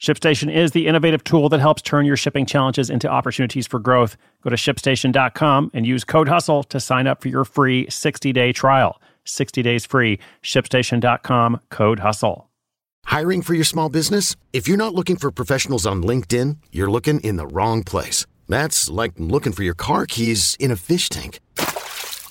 ShipStation is the innovative tool that helps turn your shipping challenges into opportunities for growth. Go to shipstation.com and use code HUSTLE to sign up for your free 60 day trial. 60 days free. ShipStation.com code HUSTLE. Hiring for your small business? If you're not looking for professionals on LinkedIn, you're looking in the wrong place. That's like looking for your car keys in a fish tank.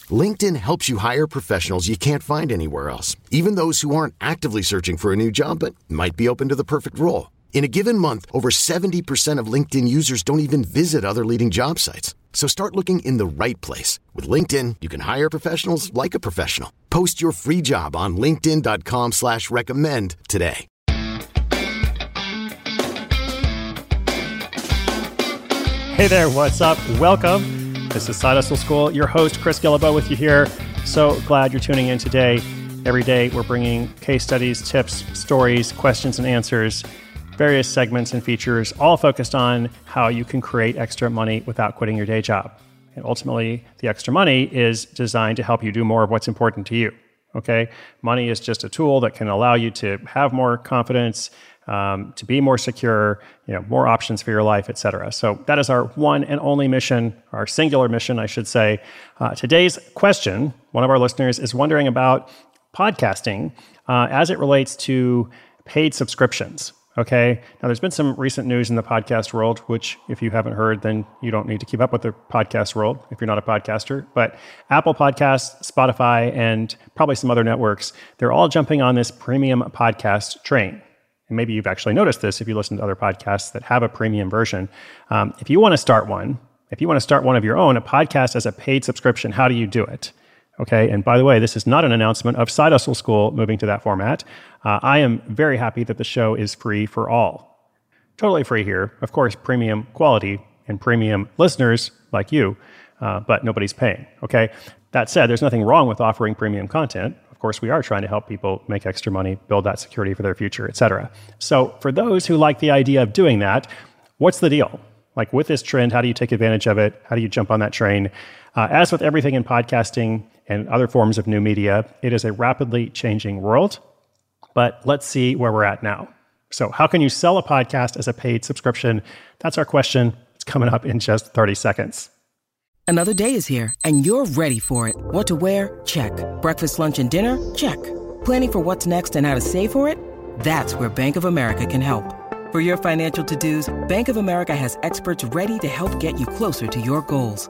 LinkedIn helps you hire professionals you can't find anywhere else, even those who aren't actively searching for a new job but might be open to the perfect role. In a given month, over 70% of LinkedIn users don't even visit other leading job sites. So start looking in the right place. With LinkedIn, you can hire professionals like a professional. Post your free job on linkedin.com slash recommend today. Hey there, what's up? Welcome. This is Side Hustle School. Your host, Chris Guillebeau, with you here. So glad you're tuning in today. Every day, we're bringing case studies, tips, stories, questions, and answers various segments and features, all focused on how you can create extra money without quitting your day job. And ultimately, the extra money is designed to help you do more of what's important to you. Okay? Money is just a tool that can allow you to have more confidence, um, to be more secure, you know, more options for your life, et cetera. So that is our one and only mission, our singular mission, I should say. Uh, today's question one of our listeners is wondering about podcasting uh, as it relates to paid subscriptions. Okay. Now, there's been some recent news in the podcast world, which, if you haven't heard, then you don't need to keep up with the podcast world if you're not a podcaster. But Apple Podcasts, Spotify, and probably some other networks, they're all jumping on this premium podcast train. And maybe you've actually noticed this if you listen to other podcasts that have a premium version. Um, if you want to start one, if you want to start one of your own, a podcast as a paid subscription, how do you do it? Okay. And by the way, this is not an announcement of Side Hustle School moving to that format. Uh, I am very happy that the show is free for all. Totally free here. Of course, premium quality and premium listeners like you, uh, but nobody's paying. Okay. That said, there's nothing wrong with offering premium content. Of course, we are trying to help people make extra money, build that security for their future, et cetera. So, for those who like the idea of doing that, what's the deal? Like with this trend, how do you take advantage of it? How do you jump on that train? Uh, as with everything in podcasting, and other forms of new media. It is a rapidly changing world, but let's see where we're at now. So, how can you sell a podcast as a paid subscription? That's our question. It's coming up in just 30 seconds. Another day is here, and you're ready for it. What to wear? Check. Breakfast, lunch, and dinner? Check. Planning for what's next and how to save for it? That's where Bank of America can help. For your financial to dos, Bank of America has experts ready to help get you closer to your goals.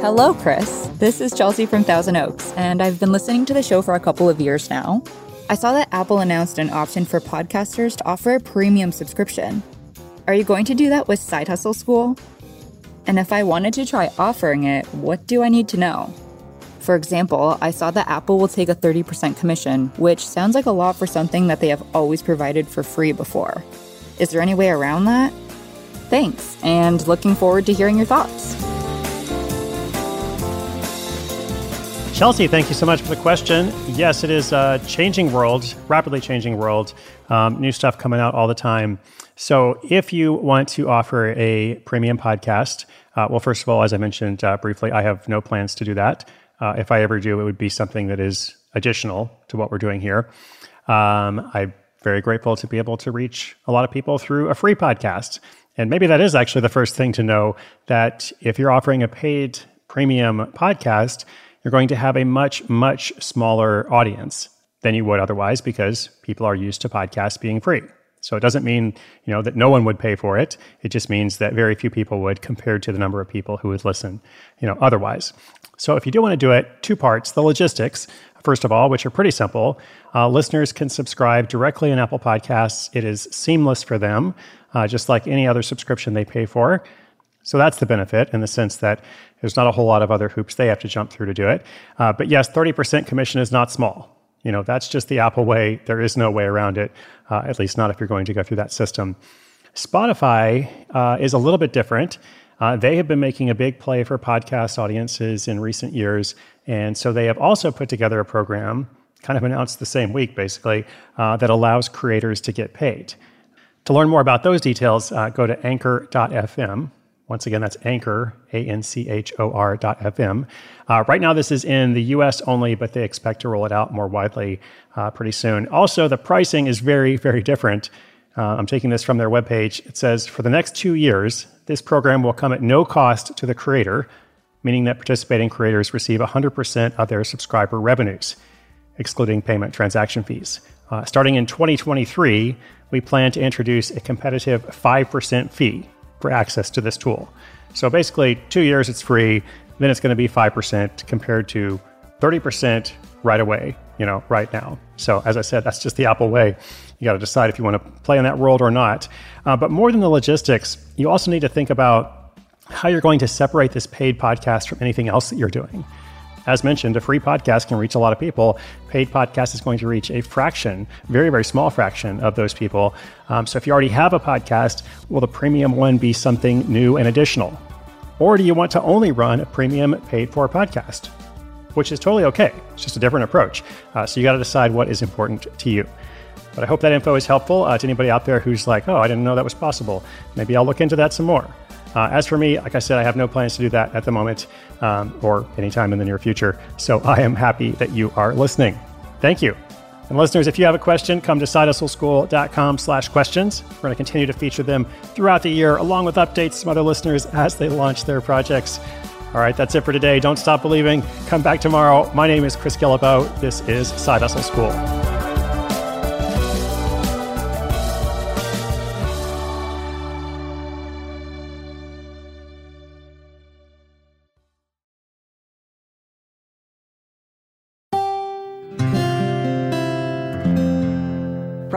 Hello, Chris. This is Chelsea from Thousand Oaks, and I've been listening to the show for a couple of years now. I saw that Apple announced an option for podcasters to offer a premium subscription. Are you going to do that with Side Hustle School? And if I wanted to try offering it, what do I need to know? For example, I saw that Apple will take a 30% commission, which sounds like a lot for something that they have always provided for free before. Is there any way around that? Thanks, and looking forward to hearing your thoughts. Chelsea, thank you so much for the question. Yes, it is a changing world, rapidly changing world. Um, new stuff coming out all the time. So, if you want to offer a premium podcast, uh, well, first of all, as I mentioned uh, briefly, I have no plans to do that. Uh, if I ever do, it would be something that is additional to what we're doing here. Um, I'm very grateful to be able to reach a lot of people through a free podcast. And maybe that is actually the first thing to know that if you're offering a paid premium podcast, you're going to have a much, much smaller audience than you would otherwise because people are used to podcasts being free. So it doesn't mean, you know, that no one would pay for it. It just means that very few people would compared to the number of people who would listen, you know, otherwise. So if you do want to do it, two parts, the logistics, first of all, which are pretty simple. Uh, listeners can subscribe directly in Apple Podcasts. It is seamless for them, uh, just like any other subscription they pay for. So that's the benefit in the sense that there's not a whole lot of other hoops they have to jump through to do it. Uh, but yes, 30% commission is not small. You know, that's just the Apple way. There is no way around it, uh, at least not if you're going to go through that system. Spotify uh, is a little bit different. Uh, they have been making a big play for podcast audiences in recent years. And so they have also put together a program, kind of announced the same week, basically, uh, that allows creators to get paid. To learn more about those details, uh, go to anchor.fm. Once again, that's Anchor, A N C H O R dot FM. Uh, right now, this is in the US only, but they expect to roll it out more widely uh, pretty soon. Also, the pricing is very, very different. Uh, I'm taking this from their webpage. It says for the next two years, this program will come at no cost to the creator, meaning that participating creators receive 100% of their subscriber revenues, excluding payment transaction fees. Uh, starting in 2023, we plan to introduce a competitive 5% fee for access to this tool. So basically, two years it's free, then it's going to be 5% compared to 30% right away, you know, right now. So as I said, that's just the Apple way. You got to decide if you want to play in that world or not. Uh, but more than the logistics, you also need to think about how you're going to separate this paid podcast from anything else that you're doing. As mentioned, a free podcast can reach a lot of people. Paid podcast is going to reach a fraction, very, very small fraction of those people. Um, so if you already have a podcast, will the premium one be something new and additional? Or do you want to only run a premium paid for podcast? Which is totally okay. It's just a different approach. Uh, so you got to decide what is important to you. But I hope that info is helpful uh, to anybody out there who's like, oh, I didn't know that was possible. Maybe I'll look into that some more. Uh, as for me, like I said, I have no plans to do that at the moment um, or anytime in the near future. So I am happy that you are listening. Thank you. And listeners, if you have a question, come to sidehustleschool.com slash questions. We're going to continue to feature them throughout the year, along with updates from other listeners as they launch their projects. All right, that's it for today. Don't stop believing. Come back tomorrow. My name is Chris Guillebeau. This is Side Hustle School.